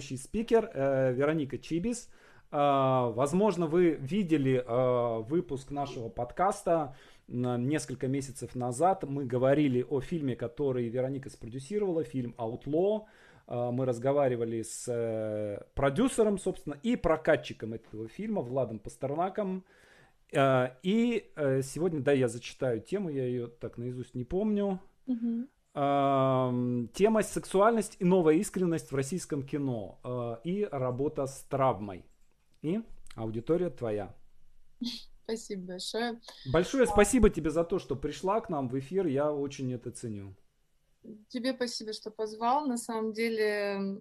спикер э, Вероника Чибис. Э, возможно, вы видели э, выпуск нашего подкаста несколько месяцев назад. Мы говорили о фильме, который Вероника спродюсировала, фильм «Outlaw». Мы разговаривали с продюсером, собственно, и прокатчиком этого фильма Владом Пастернаком. И сегодня, да, я зачитаю тему, я ее так наизусть не помню. Угу тема сексуальность и новая искренность в российском кино э, и работа с травмой. И аудитория твоя. Спасибо большое. Большое спасибо тебе за то, что пришла к нам в эфир. Я очень это ценю. Тебе спасибо, что позвал. На самом деле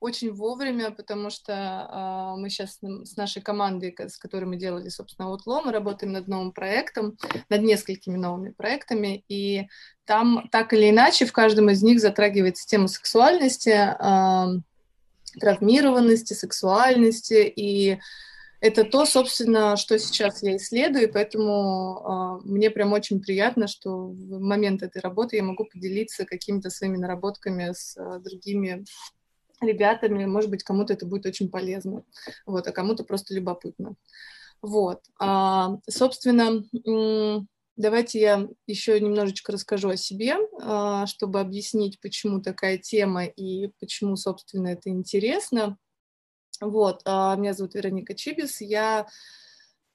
очень вовремя, потому что э, мы сейчас с нашей командой, с которой мы делали, собственно, Outlaw, мы работаем над новым проектом, над несколькими новыми проектами, и там так или иначе в каждом из них затрагивается тема сексуальности, э, травмированности, сексуальности, и это то, собственно, что сейчас я исследую, поэтому э, мне прям очень приятно, что в момент этой работы я могу поделиться какими-то своими наработками с э, другими ребятами. Может быть, кому-то это будет очень полезно, вот, а кому-то просто любопытно. Вот. А, собственно, давайте я еще немножечко расскажу о себе, а, чтобы объяснить, почему такая тема и почему, собственно, это интересно. Вот, а, меня зовут Вероника Чибис, я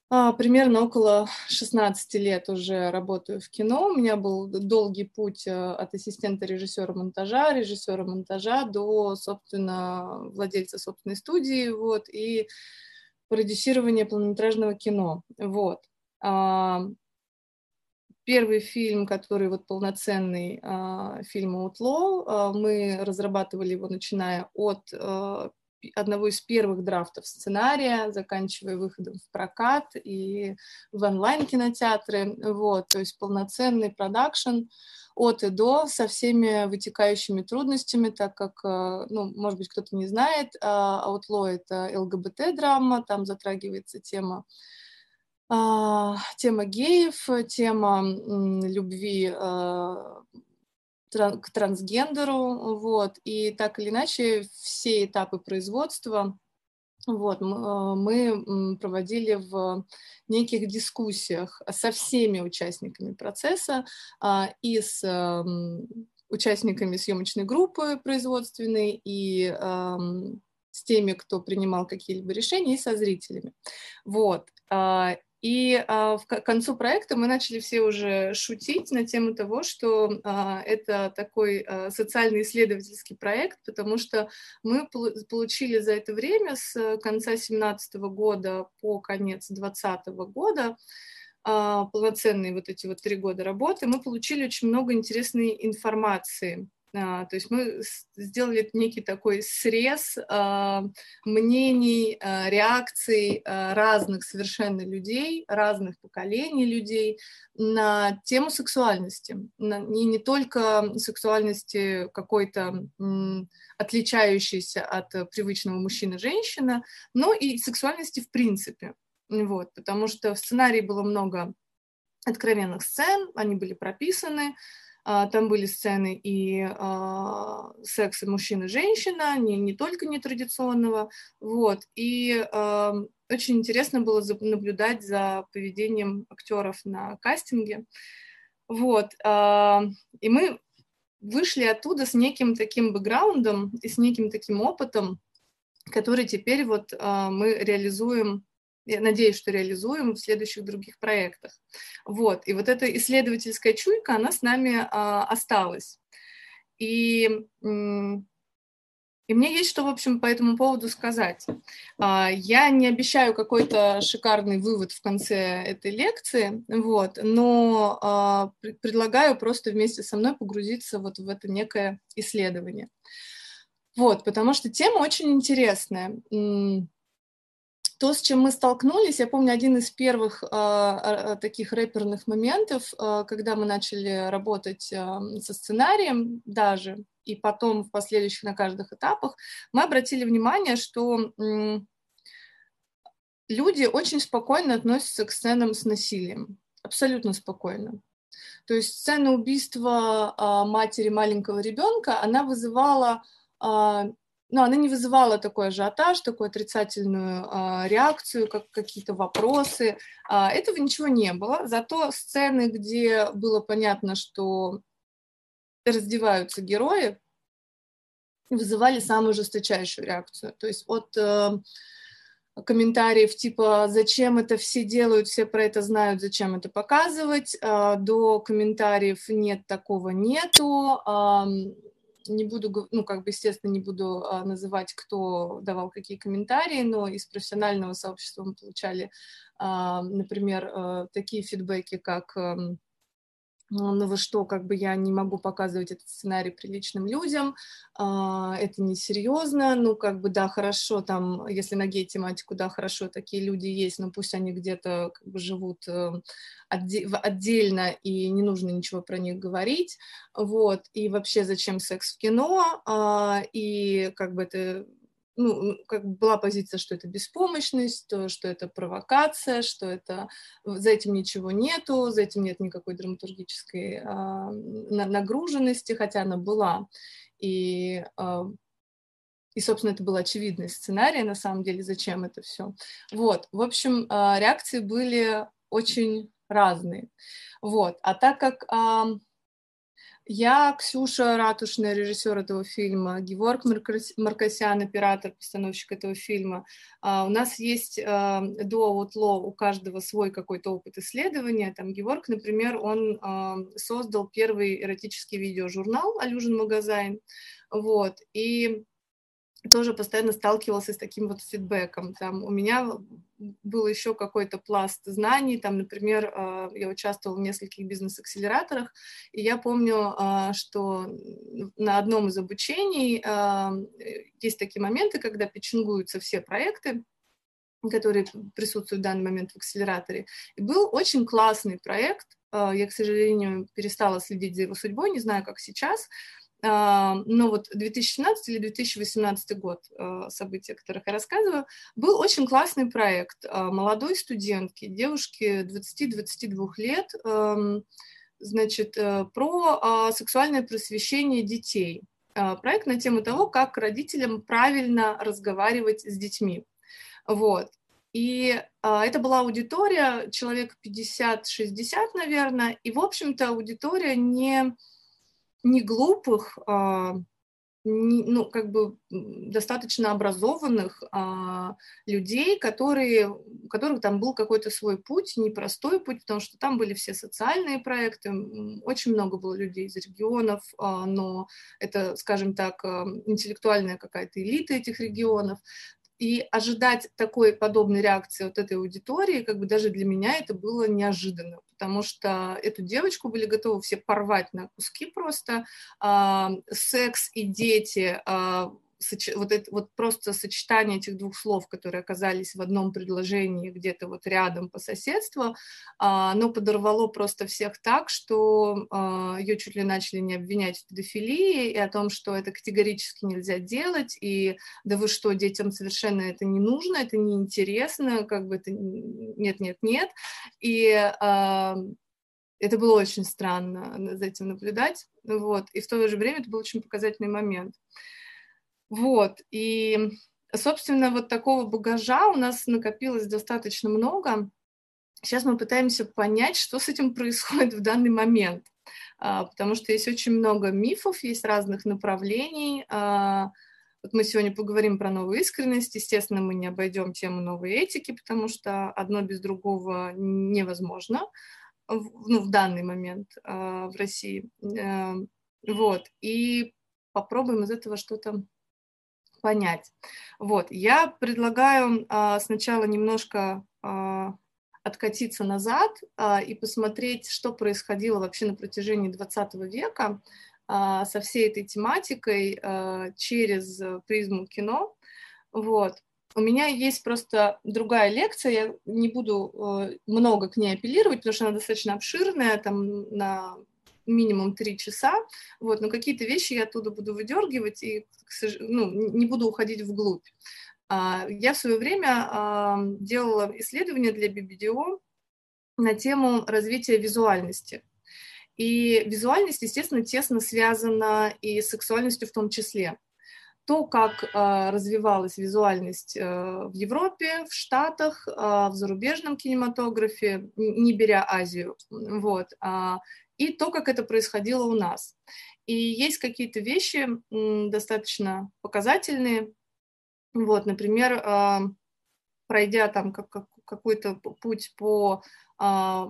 а, примерно около 16 лет уже работаю в кино. У меня был долгий путь а, от ассистента режиссера монтажа, режиссера монтажа до, собственно, владельца собственной студии, вот, и продюсирования полнометражного кино, вот. Первый фильм, который вот полноценный фильм «Outlaw», мы разрабатывали его, начиная от одного из первых драфтов сценария, заканчивая выходом в прокат и в онлайн-кинотеатры. Вот, то есть полноценный продакшн от и до со всеми вытекающими трудностями, так как, э, ну, может быть, кто-то не знает, а, Outlaw — это ЛГБТ-драма, там затрагивается тема а, тема геев, тема любви к трансгендеру, вот, и так или иначе все этапы производства вот, мы э, проводили в неких дискуссиях со всеми участниками процесса а, и с участниками съемочной группы производственной, и эм, с теми, кто принимал какие-либо решения, и со зрителями. Вот. И а, в, к концу проекта мы начали все уже шутить на тему того, что а, это такой а, социальный исследовательский проект, потому что мы пол получили за это время с конца 2017 года по конец 2020 года а, полноценные вот эти вот три года работы, мы получили очень много интересной информации то есть мы сделали некий такой срез а, мнений, а, реакций разных совершенно людей, разных поколений людей на тему сексуальности. И не только сексуальности какой-то отличающейся от привычного мужчины-женщина, но и сексуальности в принципе. Вот, потому что в сценарии было много откровенных сцен, они были прописаны, а, там были сцены и а, секса мужчина женщина, не, не только нетрадиционного. Вот. И а, очень интересно было наблюдать за поведением актеров на кастинге. Вот. А, и мы вышли оттуда с неким таким бэкграундом и с неким таким опытом, который теперь вот а, мы реализуем я надеюсь, что реализуем в следующих других проектах. Вот. И вот эта исследовательская чуйка, она с нами а, осталась. И, и мне есть что, в общем, по этому поводу сказать. А, я не обещаю какой-то шикарный вывод в конце этой лекции, вот, но а, предлагаю просто вместе со мной погрузиться вот в это некое исследование. Вот, потому что тема очень интересная то, с чем мы столкнулись, я помню один из первых э, таких рэперных моментов, э, когда мы начали работать э, со сценарием даже, и потом в последующих на каждых этапах, мы обратили внимание, что э, люди очень спокойно относятся к сценам с насилием, абсолютно спокойно. То есть сцена убийства э, матери маленького ребенка, она вызывала но она не вызывала такой ажиотаж, такую отрицательную а, реакцию, как какие-то вопросы. А, этого ничего не было. Зато сцены, где было понятно, что раздеваются герои, вызывали самую жесточайшую реакцию. То есть от э, комментариев типа «Зачем это все делают, все про это знают, зачем это показывать?» э, до комментариев «Нет, такого нету», э, не буду, ну, как бы, естественно, не буду а, называть, кто давал какие комментарии, но из профессионального сообщества мы получали, а, например, а, такие фидбэки, как эм, ну вы что, как бы я не могу показывать этот сценарий приличным людям, а, это несерьезно, ну как бы да, хорошо, там, если на гей-тематику, да, хорошо, такие люди есть, но пусть они где-то как бы живут э, отдельно и не нужно ничего про них говорить, вот, и вообще зачем секс в кино, а, и как бы это ну, как бы была позиция, что это беспомощность, то, что это провокация, что это за этим ничего нету, за этим нет никакой драматургической а, нагруженности, хотя она была. И, а, и, собственно, это был очевидный сценарий, на самом деле, зачем это все. Вот, в общем, а, реакции были очень разные. Вот, а так как... А, я Ксюша Ратушная, режиссер этого фильма, Геворг Маркосян, оператор, постановщик этого фильма. Э, у нас есть э, до Outlaw у каждого свой какой-то опыт исследования. Там Геворг, например, он э, создал первый эротический видеожурнал «Allusion Magazine». Вот. И тоже постоянно сталкивался с таким вот фидбэком. Там у меня был еще какой-то пласт знаний, там, например, а, я участвовала в нескольких бизнес-акселераторах, и я помню, а, что на одном из обучений а, есть такие моменты, когда печенгуются все проекты, которые присутствуют в данный момент в акселераторе. И был очень классный проект, я, к сожалению, перестала следить за его судьбой, не знаю, как сейчас, а, но вот 2017 или 2018 год, а, события, о которых я рассказываю, был очень классный проект а, молодой студентки, девушки 20-22 лет, значит, э, про сексуальное просвещение детей. Проект на тему того, как родителям правильно разговаривать с детьми. Вот. И а, это была аудитория, человек 50-60, наверное, и, в общем-то, аудитория не, не глупых, а, не, ну, как бы достаточно образованных а, людей, которые, у которых там был какой-то свой путь, непростой путь, потому что там были все социальные проекты, очень много было людей из регионов, а, но это, скажем так, а, интеллектуальная какая-то элита этих регионов. И ожидать такой подобной реакции от этой аудитории, как бы даже для меня это было неожиданно, потому что эту девочку были готовы все порвать на куски просто. Секс и дети а, вот, это, вот просто сочетание этих двух слов, которые оказались в одном предложении где-то вот рядом по соседству, а, оно подорвало просто всех так, что а, ее чуть ли начали не обвинять в педофилии и о том, что это категорически нельзя делать, и да вы что, детям совершенно это не нужно, это неинтересно, как бы это нет-нет-нет, и а, это было очень странно за этим наблюдать, вот, и в то же время это был очень показательный момент. Вот, и, собственно, вот такого багажа у нас накопилось достаточно много. Сейчас мы пытаемся понять, что с этим происходит в данный момент, а, потому что есть очень много мифов, есть разных направлений. А, вот мы сегодня поговорим про новую искренность. Естественно, мы не обойдем тему новой этики, потому что одно без другого невозможно ну, в данный момент а, в России. Э, вот. И попробуем из этого что-то понять. Вот, я предлагаю а, сначала немножко а, откатиться назад а, и посмотреть, что происходило вообще на протяжении 20 века а, со всей этой тематикой а, через призму кино. Вот. У меня есть просто другая лекция, я не буду э, много к ней апеллировать, потому что она достаточно обширная, там на минимум три часа, вот, но какие-то вещи я оттуда буду выдергивать и ну, не буду уходить вглубь. А, я в свое время делала исследование для BBDO на тему развития визуальности. И визуальность, естественно, тесно связана и с сексуальностью в том числе. то, как э, развивалась визуальность э, в Европе, в Штатах, в зарубежном кинематографе, не беря Азию, вот, и то, как это происходило у нас. И есть какие-то вещи достаточно показательные. Вот, например, э, пройдя там как, как, какой-то путь по э,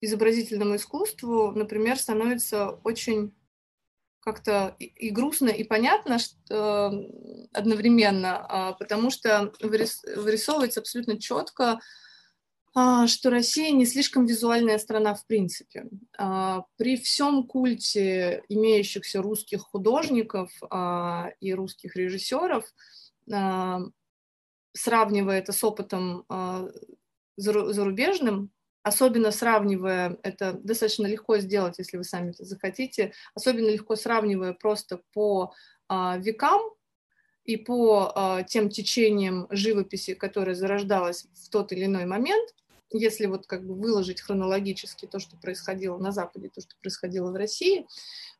изобразительному искусству, например, становится очень как-то и грустно, и понятно что, э, одновременно, а, потому что вырисовывается абсолютно четко, а, что Россия не слишком визуальная страна в принципе. А, при всем культе имеющихся русских художников и русских режиссеров, сравнивая это с опытом зарубежным, особенно сравнивая, это достаточно легко сделать, если вы сами это захотите, особенно легко сравнивая просто по а, векам и по а, тем течениям живописи, которая зарождалась в тот или иной момент, если вот как бы выложить хронологически то, что происходило на Западе, то, что происходило в России,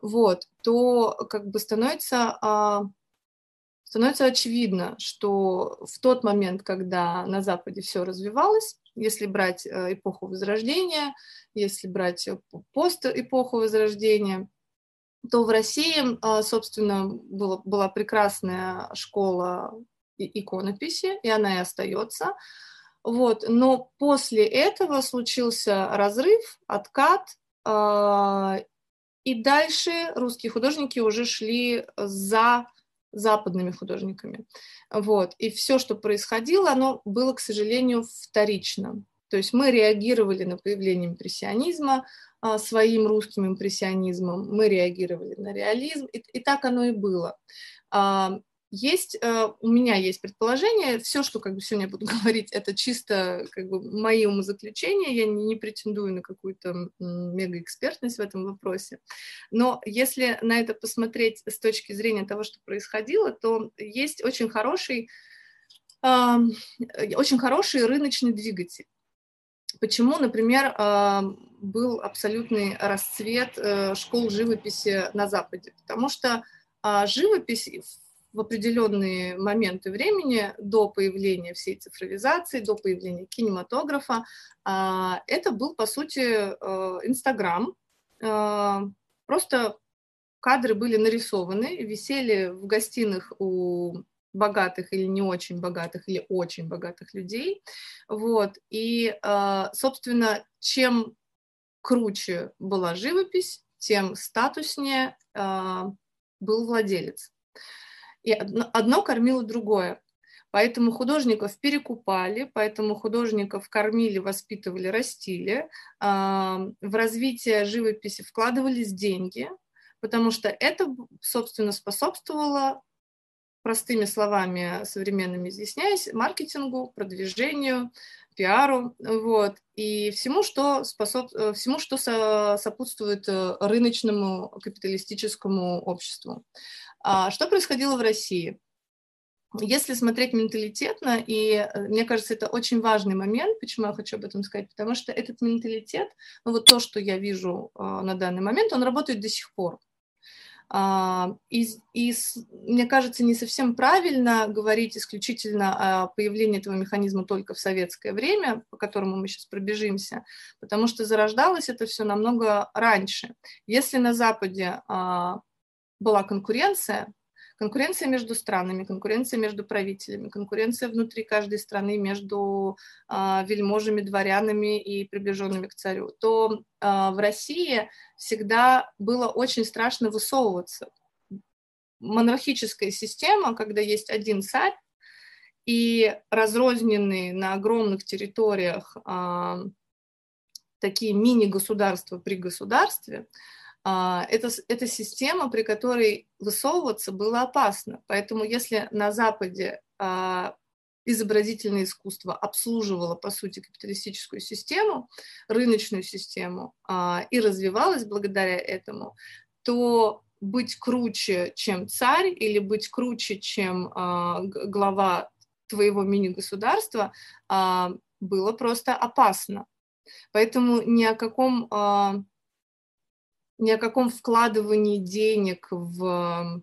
вот, то как бы становится, а, становится очевидно, что в тот момент, когда на Западе все развивалось, если брать э, эпоху Возрождения, если брать э, пост-эпоху Возрождения, то в России, а, собственно, было, была прекрасная школа иконописи, и она и остается. Вот. Но после этого случился разрыв, откат, а, и дальше русские художники уже шли за западными художниками. Вот. И все, что происходило, оно было, к сожалению, вторично. То есть мы реагировали на появление импрессионизма а, своим русским импрессионизмом, мы реагировали на реализм, и, и так оно и было. А, есть, э, у меня есть предположение, все, что как бы сегодня я буду говорить, это чисто как бы мои умозаключения, я не, не претендую на какую-то мегаэкспертность в этом вопросе. Но если на это посмотреть с точки зрения того, что происходило, то есть очень хороший, э, очень хороший рыночный двигатель. Почему, например, был абсолютный расцвет э, школ живописи на Западе? Потому что а живопись в определенные моменты времени до появления всей цифровизации, до появления кинематографа. А, это был, по сути, э, Инстаграм. Э, просто кадры были нарисованы, висели в гостиных у богатых или не очень богатых, или очень богатых людей. Вот. И, э, собственно, чем круче была живопись, тем статуснее был владелец и одно кормило другое. Поэтому художников перекупали, поэтому художников кормили, воспитывали, растили. В развитие живописи вкладывались деньги, потому что это, собственно, способствовало, простыми словами современными изъясняясь, маркетингу, продвижению, пиару, вот, и всему, что, способ... всему, что сопутствует э, рыночному капиталистическому обществу. А что происходило в России? Если смотреть менталитетно, и э, мне кажется, это очень важный момент, почему я хочу об этом сказать, потому что этот менталитет, ну вот то, что я вижу э, на данный момент, он работает до сих пор. И, и мне кажется, не совсем правильно говорить исключительно о появлении этого механизма только в советское время, по которому мы сейчас пробежимся, потому что зарождалось это все намного раньше. Если на Западе была конкуренция, конкуренция между странами, конкуренция между правителями, конкуренция внутри каждой страны между э, вельможами, дворянами и приближенными к царю, то э, в России всегда было очень страшно высовываться. Монархическая система, когда есть один царь, и разрозненные на огромных территориях э, такие мини-государства при государстве, это, это система, при которой высовываться было опасно. Поэтому если на Западе а, изобразительное искусство обслуживало, по сути, капиталистическую систему, рыночную систему, а, и развивалось благодаря этому, то быть круче, чем царь, или быть круче, чем глава твоего мини-государства, было просто опасно. Поэтому ни о каком ни о каком вкладывании денег в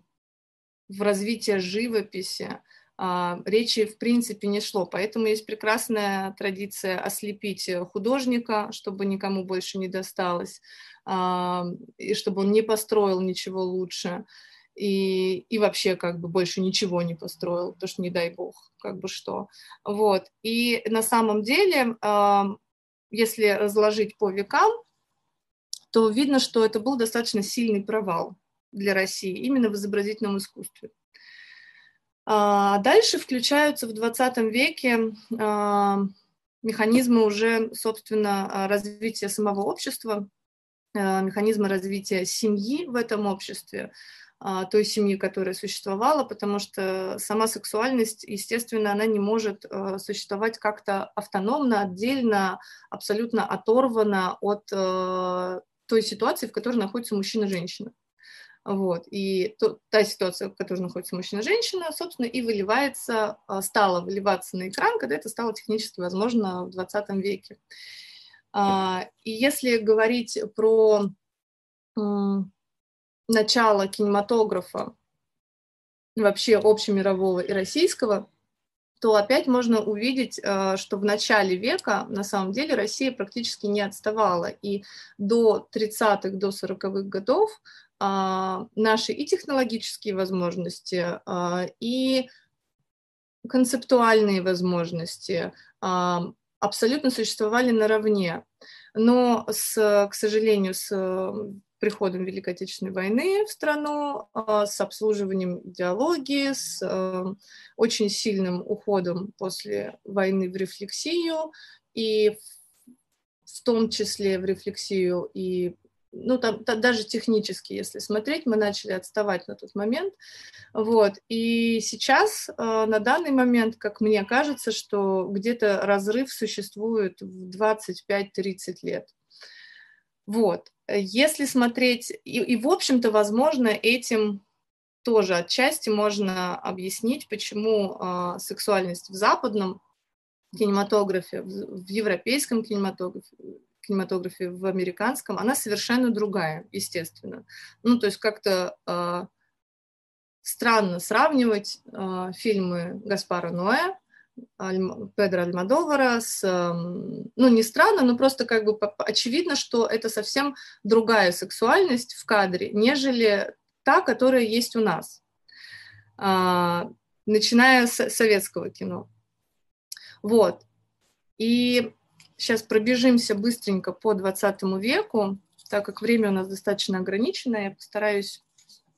в развитие живописи а, речи в принципе не шло. Поэтому есть прекрасная традиция ослепить художника, чтобы никому больше не досталось, а, и чтобы он не построил ничего лучше. И, и вообще как бы больше ничего не построил, потому что не дай бог, как бы что. Вот. И на самом деле, а, если разложить по векам, то видно, что это был достаточно сильный провал для России именно в изобразительном искусстве. А дальше включаются в 20 веке а, механизмы уже, собственно, развития самого общества, а, механизмы развития семьи в этом обществе, той семьи, которая существовала, потому что сама сексуальность, естественно, она не может существовать как-то автономно, отдельно, абсолютно оторвана от той ситуации, в которой находится мужчина и женщина. Вот. И то, та ситуация, в которой находится мужчина и женщина, собственно, и выливается, а, стала выливаться на экран, когда это стало технически возможно в 20 веке. А, и если говорить про начало кинематографа, вообще общемирового и российского, то опять можно увидеть, а, что в начале века на самом деле Россия практически не отставала. И до 30-х, до 40-х годов а, наши и технологические возможности, а, и концептуальные возможности а, абсолютно существовали наравне. Но, с, к сожалению, с приходом Великой Отечественной войны в страну, с обслуживанием идеологии, с очень сильным уходом после войны в рефлексию, и в том числе в рефлексию и ну, там, там даже технически, если смотреть, мы начали отставать на тот момент. Вот. И сейчас, э, на данный момент, как мне кажется, что где-то разрыв существует в 25-30 лет. Вот. Если смотреть, и, и в общем-то, возможно, этим тоже отчасти можно объяснить, почему э, сексуальность в западном кинематографе, в, в европейском кинематографе, кинематографе, в американском, она совершенно другая, естественно. Ну, то есть как-то э, странно сравнивать э, фильмы Гаспара Аль, Педро Альмадовара с... Э, ну, не странно, но просто как бы очевидно, что это совсем другая сексуальность в кадре, нежели та, которая есть у нас, э, начиная с советского кино. Вот. И Сейчас пробежимся быстренько по 20 веку, так как время у нас достаточно ограничено, я постараюсь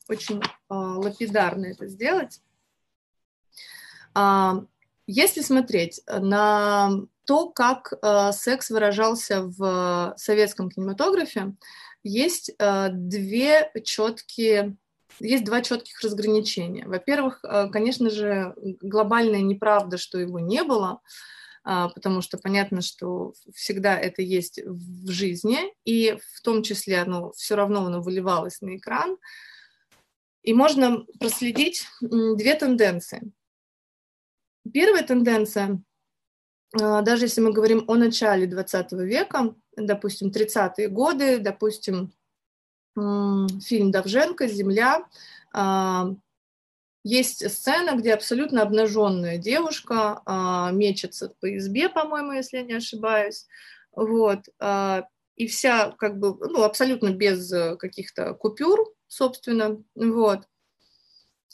очень э, лапидарно это сделать. А, если смотреть на то, как э, секс выражался в советском кинематографе, есть э, две четкие есть два четких разграничения. Во-первых, конечно же, глобальная неправда, что его не было, а, потому что понятно, что всегда это есть в жизни, и в том числе оно все равно оно выливалось на экран. И можно проследить две тенденции. Первая тенденция, а, даже если мы говорим о начале 20 века, допустим, 30-е годы, допустим, фильм Давженко «Земля», а, есть сцена, где абсолютно обнаженная девушка а, мечется по избе, по-моему, если я не ошибаюсь. Вот. И вся как бы, ну, абсолютно без каких-то купюр, собственно. Вот.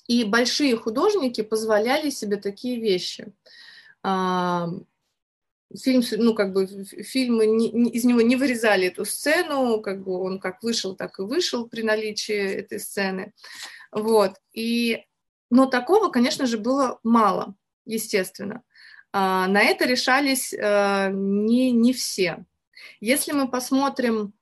И большие художники позволяли себе такие вещи. А, фильм, ну, как бы, фильмы не, не, из него не вырезали эту сцену, как бы он как вышел, так и вышел при наличии этой сцены. Вот. И но такого, конечно же, было мало, естественно. А, на это решались э, не, не все. Если мы посмотрим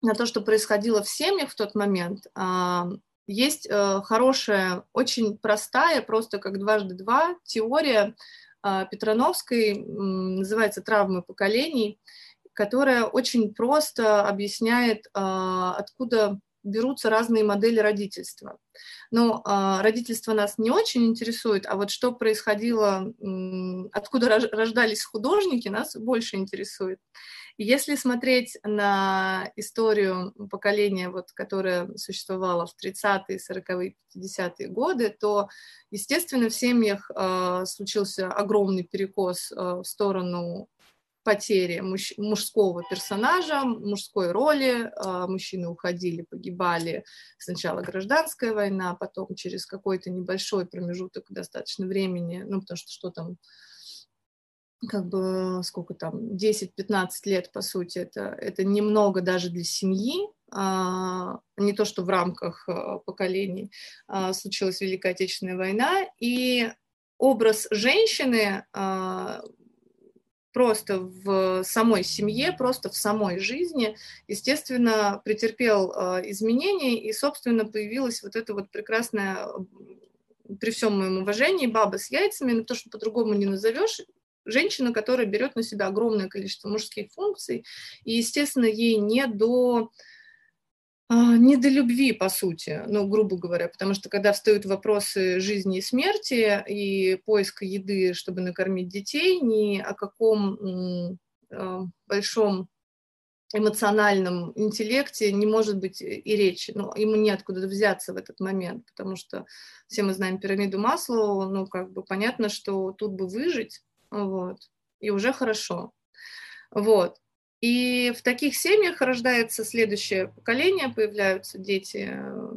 на то, что происходило в семьях в тот момент, а, есть э, хорошая, очень простая, просто как дважды два, теория а, Петрановской, называется «Травмы поколений», которая очень просто объясняет, откуда берутся разные модели родительства. Но а, родительство нас не очень интересует, а вот что происходило, откуда рождались художники, нас больше интересует. Если смотреть на историю поколения, вот, которое существовало в 30-е, 40-е, 50-е годы, то, естественно, в семьях э, случился огромный перекос э, в сторону потери муж, мужского персонажа, мужской роли. Э, мужчины уходили, погибали. Сначала гражданская война, потом через какой-то небольшой промежуток достаточно времени, ну, потому что что там как бы сколько там, 10-15 лет, по сути, это, это немного даже для семьи, а, не то, что в рамках а, поколений а, случилась Великая Отечественная война, и образ женщины а, просто в самой семье, просто в самой жизни, естественно, претерпел а, изменения, и, собственно, появилась вот эта вот прекрасная при всем моем уважении, баба с яйцами, но то, что по-другому не назовешь, женщина, которая берет на себя огромное количество мужских функций, и, естественно, ей не до а, не до любви, по сути, ну, грубо говоря, потому что когда встают вопросы жизни и смерти и поиска еды, чтобы накормить детей, ни о каком а, большом эмоциональном интеллекте не может быть и речи. Ну, ему неоткуда взяться в этот момент, потому что все мы знаем пирамиду Маслоу, ну, как бы понятно, что тут бы выжить, вот, и уже хорошо. Вот. И в таких семьях рождается следующее поколение, появляются дети,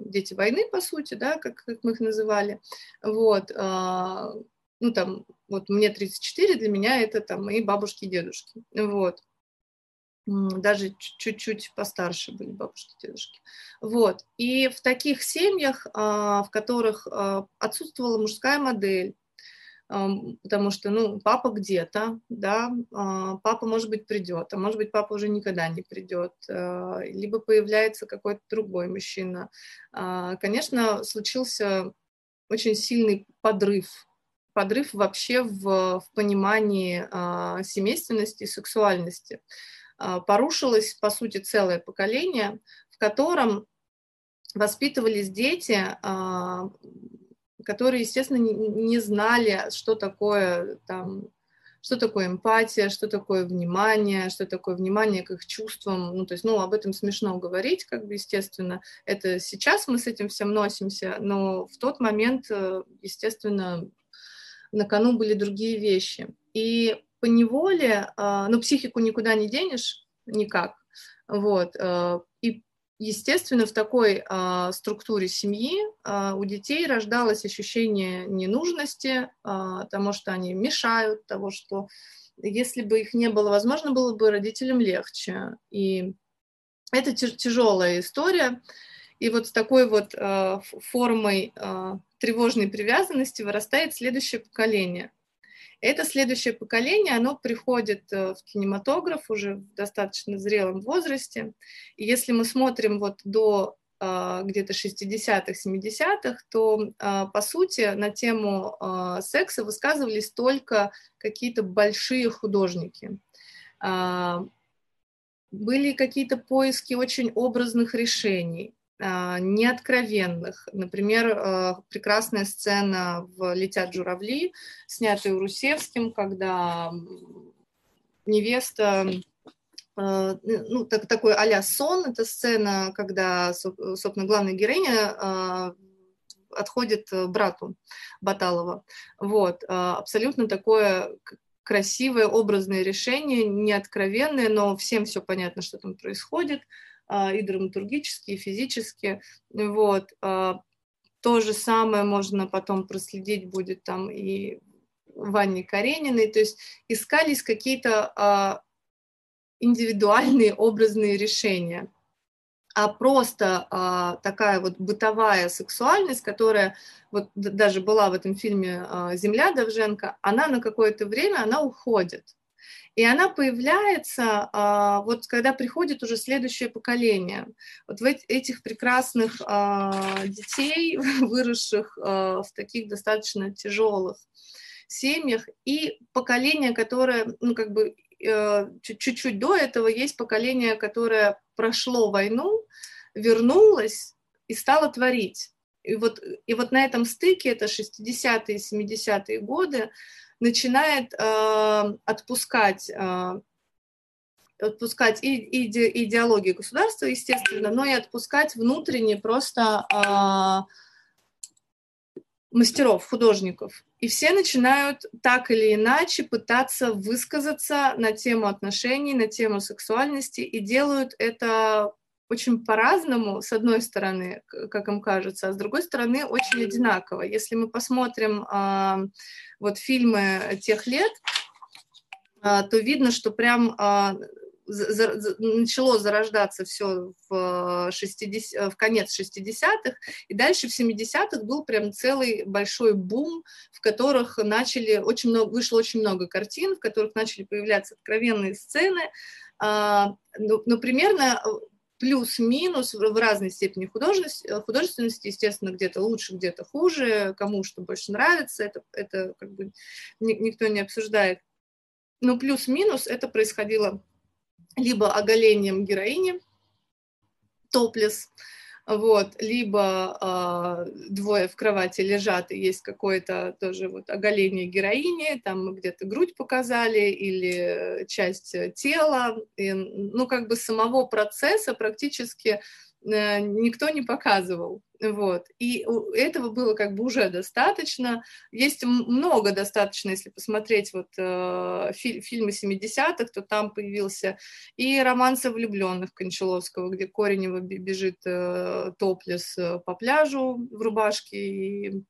дети войны, по сути, да, как, как мы их называли. Вот, а, ну там, вот мне 34, для меня это там мои бабушки и дедушки. Вот. Даже чуть-чуть постарше были бабушки дедушки. Вот. И в таких семьях, а, в которых а, отсутствовала мужская модель, потому что, ну, папа где-то, да, а, папа, может быть, придет, а может быть, папа уже никогда не придет, а, либо появляется какой-то другой мужчина. А, конечно, случился очень сильный подрыв, подрыв вообще в, в понимании семейственности и сексуальности. Порушилось, по сути, целое поколение, в котором воспитывались дети, которые, естественно, не, знали, что такое там что такое эмпатия, что такое внимание, что такое внимание к их чувствам. Ну, то есть, ну, об этом смешно говорить, как бы, естественно. Это сейчас мы с этим всем носимся, но в тот момент, э, естественно, на кону были другие вещи. И по неволе, а, ну, психику никуда не денешь никак, вот, э, и естественно, в такой а, структуре семьи а, у детей рождалось ощущение ненужности, а, тому, что они мешают, того, что если бы их не было, возможно, было бы родителям легче. И это тяжелая история. И вот с такой вот а, формой а, тревожной привязанности вырастает следующее поколение. Это следующее поколение, оно приходит э, в кинематограф уже в достаточно зрелом возрасте. И если мы смотрим вот до а, где-то 60-х, 70-х, то, а, по сути, на тему а, секса высказывались только какие-то большие художники. Были какие-то поиски очень образных решений. А, неоткровенных. Например, а, прекрасная сцена в «Летят журавли», снятая Русевским, когда невеста а, ну, так, такой а сон, это сцена, когда, собственно, главная героиня отходит брату Баталова. Вот, абсолютно такое красивое, образное решение, неоткровенное, но всем все понятно, что там происходит. А, и драматургически, и физически. Вот. А, то же самое можно потом проследить будет там и Ванне Карениной. То есть искались какие-то а, индивидуальные образные решения а просто а, такая вот бытовая сексуальность, которая вот даже была в этом фильме «Земля» Довженко, она на какое-то время, она уходит. И она появляется, а, вот когда приходит уже следующее поколение. Вот в этих прекрасных а, детей, выросших а, в таких достаточно тяжелых семьях, и поколение, которое, ну, как бы, э, чуть-чуть до этого есть поколение, которое прошло войну, вернулась и стала творить. И вот, и вот на этом стыке, это 60-е, 70-е годы, начинает э, отпускать, э, отпускать и, и иде, идеологию государства, естественно, но и отпускать внутренне просто э, мастеров, художников. И все начинают так или иначе пытаться высказаться на тему отношений, на тему сексуальности, и делают это очень по-разному, с одной стороны, как им кажется, а с другой стороны, очень одинаково. Если мы посмотрим а, вот фильмы тех лет, а, то видно, что прям а, за, за, начало зарождаться все в, 60, в конец 60-х, и дальше в 70-х был прям целый большой бум, в которых начали, очень много, вышло очень много картин, в которых начали появляться откровенные сцены, а, ну, ну, примерно плюс-минус в разной степени художественности, э, художественности, естественно, где-то лучше, где-то хуже, кому что больше нравится, это, это как бы никто не обсуждает. Но плюс-минус это происходило либо оголением героини, топлес, вот, либо э, двое в кровати лежат, и есть какое-то тоже вот оголение героини, там мы где-то грудь показали или часть тела, и, ну, как бы самого процесса практически Э, никто не показывал. Вот. И этого было как бы уже достаточно. Есть много достаточно, если посмотреть вот э, фи- фильмы 70-х, то там появился и романсы влюбленных Кончаловского, где Коренева бежит э, топлес э, по пляжу в рубашке и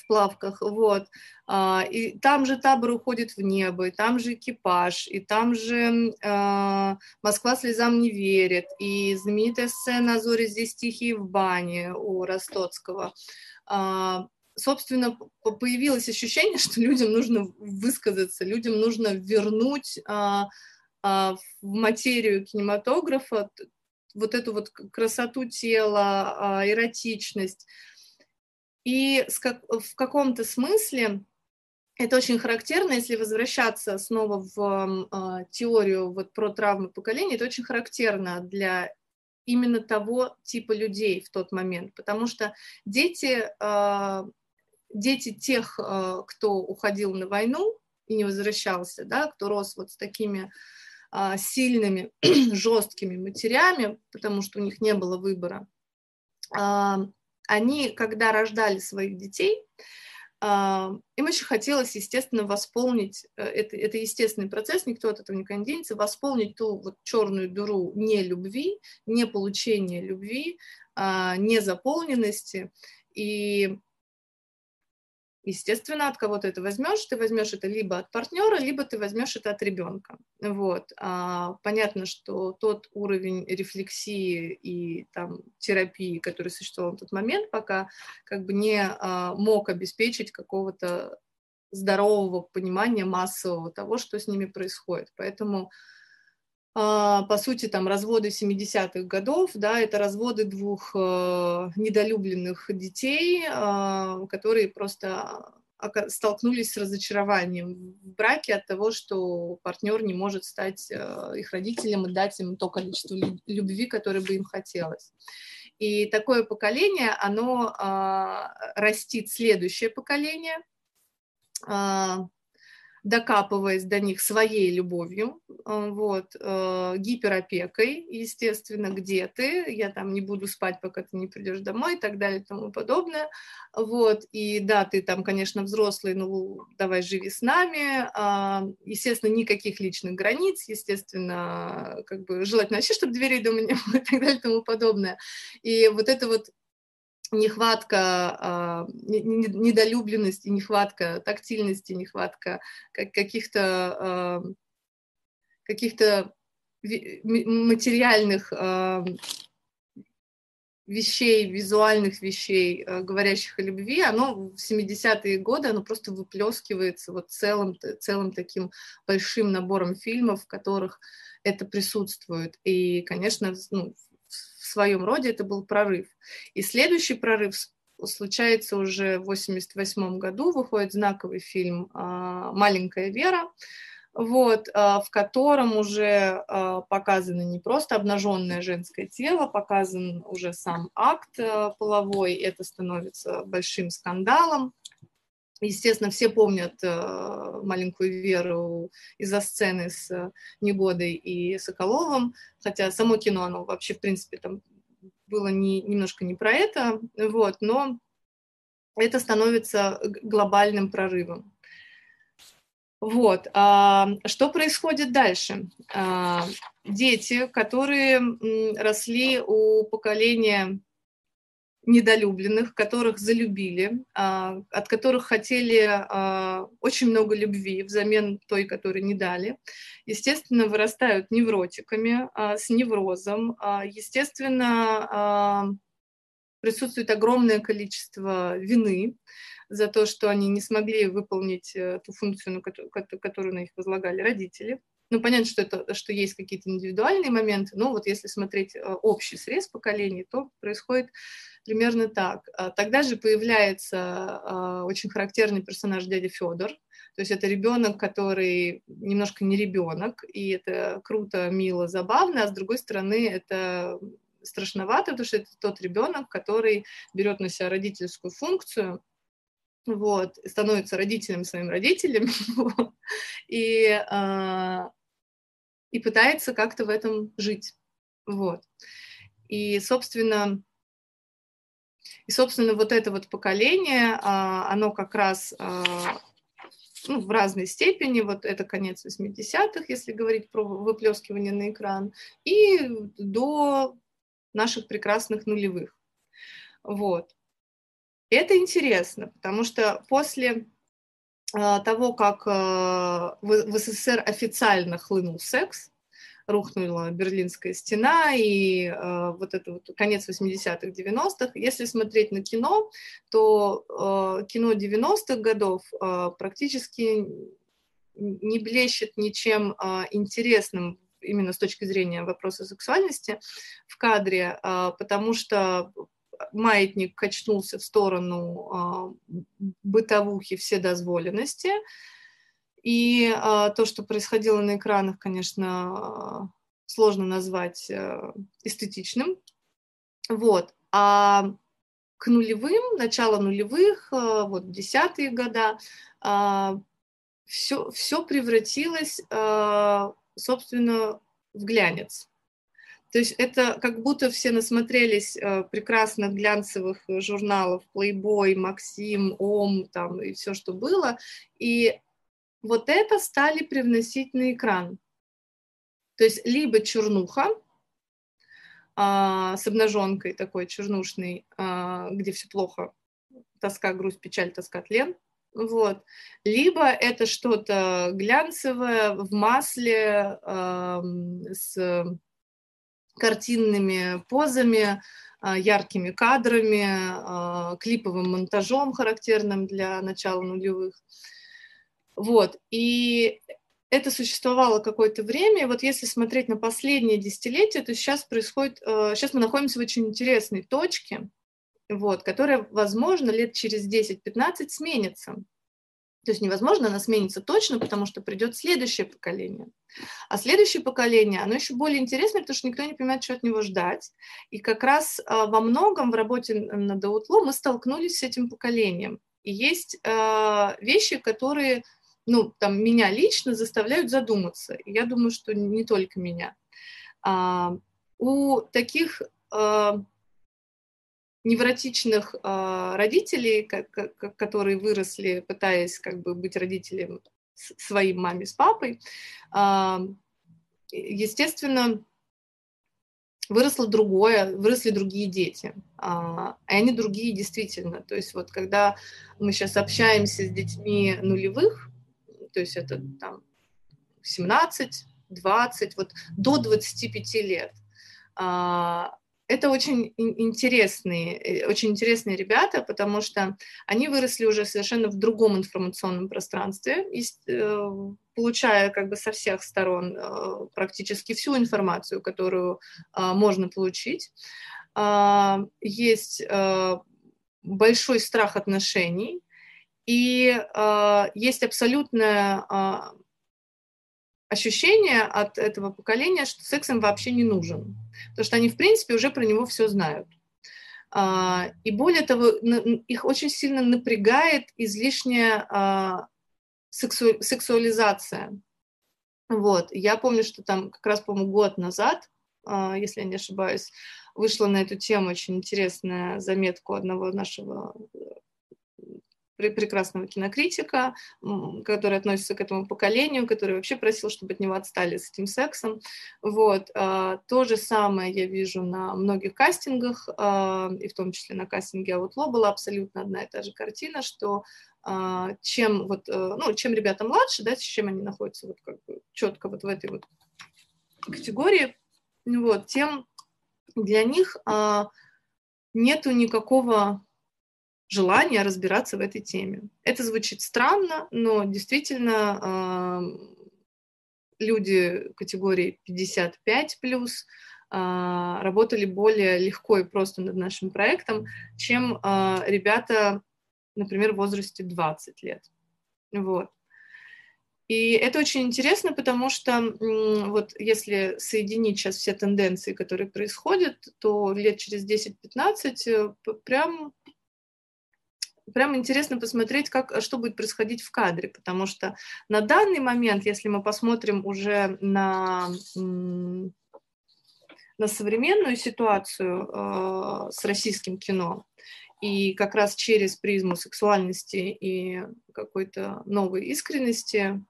в плавках, вот. А, и там же табор уходит в небо, и там же экипаж, и там же а, Москва слезам не верит, и знаменитая сцена «Зори здесь тихие в бане» у Ростоцкого. А, собственно, появилось ощущение, что людям нужно высказаться, людям нужно вернуть а, в материю кинематографа вот эту вот красоту тела, эротичность, и в каком-то смысле это очень характерно, если возвращаться снова в э, теорию вот про травмы поколения, это очень характерно для именно того типа людей в тот момент, потому что дети, э, дети тех, э, кто уходил на войну и не возвращался, да, кто рос вот с такими сильными, жесткими матерями, потому что у них не было выбора, они, когда рождали своих детей, а, им очень хотелось, естественно, восполнить, э, это, это естественный процесс, никто от этого не денется, восполнить ту вот черную дыру не любви, не получения любви, а, не заполненности. И Естественно, от кого ты это возьмешь, ты возьмешь это либо от партнера, либо ты возьмешь это от ребенка. Вот. А, понятно, что тот уровень рефлексии и там, терапии, который существовал в тот момент, пока как бы не а, мог обеспечить какого-то здорового понимания массового того, что с ними происходит. Поэтому по сути, там разводы 70-х годов, да, это разводы двух э, недолюбленных детей, э, которые просто столкнулись с разочарованием в браке от того, что партнер не может стать э, их родителем и дать им то количество любви, которое бы им хотелось. И такое поколение, оно э, растит следующее поколение, докапываясь до них своей любовью, э, вот, э, гиперопекой, естественно, где ты, я там не буду спать, пока ты не придешь домой и так далее и тому подобное, вот, и да, ты там, конечно, взрослый, ну, давай живи с нами, а, естественно, никаких личных границ, естественно, как бы желательно вообще, чтобы дверей дома не было и так далее и тому подобное, и вот это вот нехватка а, недолюбленности, нехватка тактильности, нехватка каких-то а, каких-то материальных а, вещей, визуальных вещей, говорящих о любви, оно в 70-е годы, оно просто выплескивается вот целым, целым таким большим набором фильмов, в которых это присутствует. И, конечно, ну, своем роде это был прорыв. И следующий прорыв случается уже в 1988 году, выходит знаковый фильм а, «Маленькая Вера», вот, в котором уже показано не просто обнаженное женское тело, показан уже сам акт половой, это становится большим скандалом. Естественно, все помнят э, маленькую Веру из-за сцены с э, Негодой и Соколовым, хотя само кино, оно вообще, в принципе, там было не, немножко не про это, вот, но это становится глобальным прорывом. Вот. А, что происходит дальше? А, дети, которые росли у поколения недолюбленных, которых залюбили, а, от которых хотели а, очень много любви взамен той, которой не дали. Естественно, вырастают невротиками, а, с неврозом. Естественно, присутствует огромное количество вины за то, что они не смогли выполнить э, ту функцию, которую на них возлагали родители. Ну, понятно, что, это, что есть какие-то индивидуальные моменты, но вот если смотреть э, общий срез поколений, то происходит примерно так. А тогда же появляется а, очень характерный персонаж дядя Федор. То есть это ребенок, который немножко не ребенок, и это круто, мило, забавно, а с другой стороны это страшновато, потому что это тот ребенок, который берет на себя родительскую функцию, вот, становится родителем своим родителям, и, а, и пытается как-то в этом жить. Вот. И, собственно, и, собственно, вот это вот поколение, а, оно как раз а, ну, в разной степени, вот это конец 80-х, если говорить про выплескивание на экран, и до наших прекрасных нулевых. Вот. Это интересно, потому что после а, того, как в СССР официально хлынул секс, рухнула Берлинская стена и э, вот это вот конец 80-х, 90-х. Если смотреть на кино, то э, кино 90-х годов э, практически не блещет ничем э, интересным именно с точки зрения вопроса сексуальности в кадре, э, потому что маятник качнулся в сторону э, бытовухи вседозволенности, и э, то, что происходило на экранах, конечно, сложно назвать э, эстетичным. Вот. А к нулевым, начало нулевых, вот десятые года, все, все превратилось, собственно, в глянец. То есть это как будто все насмотрелись прекрасных глянцевых журналов Playboy, Максим, Ом, там и все, что было, и вот это стали привносить на экран. То есть либо чернуха а, с обнаженкой такой чернушной, а, где все плохо, тоска, грусть, печаль, тоска, тлен, вот. Либо это что-то глянцевое в масле э, с картинными позами, э, яркими кадрами, э, клиповым монтажом, характерным для начала нулевых. Вот. И это существовало какое-то время. И вот если смотреть на последние десятилетия, то сейчас происходит, сейчас э, мы находимся в очень интересной точке, вот, которая, возможно, лет через 10-15 сменится. То есть невозможно, она сменится точно, потому что придет следующее поколение. А следующее поколение, оно еще более интересное, потому что никто не понимает, что от него ждать. И как раз а, во многом в работе над Аутло мы столкнулись с этим поколением. И есть э, вещи, которые ну, там, меня лично заставляют задуматься. я думаю, что не только меня. А, у таких а, невротичных а, родителей, как, как, которые выросли, пытаясь как бы быть родителем своим маме с папой, а, естественно, выросло другое, выросли другие дети. А, и они другие действительно. То есть вот когда мы сейчас общаемся с детьми нулевых, то есть это там 17, 20, вот до 25 лет. А, это очень интересные, э, очень интересные ребята, потому что они выросли уже совершенно в другом информационном пространстве, э, получая как бы со всех сторон э, практически всю информацию, которую а, можно получить. А, есть большой страх отношений, и э, есть абсолютная э, ощущение от этого поколения, что секс им вообще не нужен, потому что они, в принципе, уже про него все знают. А, и более того, их очень сильно напрягает излишняя а, сексу, сексуализация. Вот. Я помню, что там как раз, по-моему, год назад, а, если я не ошибаюсь, вышла на эту тему очень интересная заметка одного нашего прекрасного кинокритика, который относится к этому поколению, который вообще просил, чтобы от него отстали с этим сексом. Вот. А, то же самое я вижу на многих кастингах, а, и в том числе на кастинге Outlaw была абсолютно одна и та же картина, что а, чем вот, э, ну, чем ребята младше, да, чем они находятся вот как бы четко вот в этой вот категории, вот, тем для них нету никакого желания разбираться в этой теме. Это звучит странно, но действительно люди категории 55 плюс а, работали более легко и просто над нашим проектом, чем а, ребята, например, в возрасте 20 лет. Вот. И это очень интересно, потому что вот если соединить сейчас все тенденции, которые происходят, то лет через 10-15 э, прям прям интересно посмотреть, как, что будет происходить в кадре, потому что на данный момент, если мы посмотрим уже на, на современную ситуацию э, с российским кино, и как раз через призму сексуальности и какой-то новой искренности,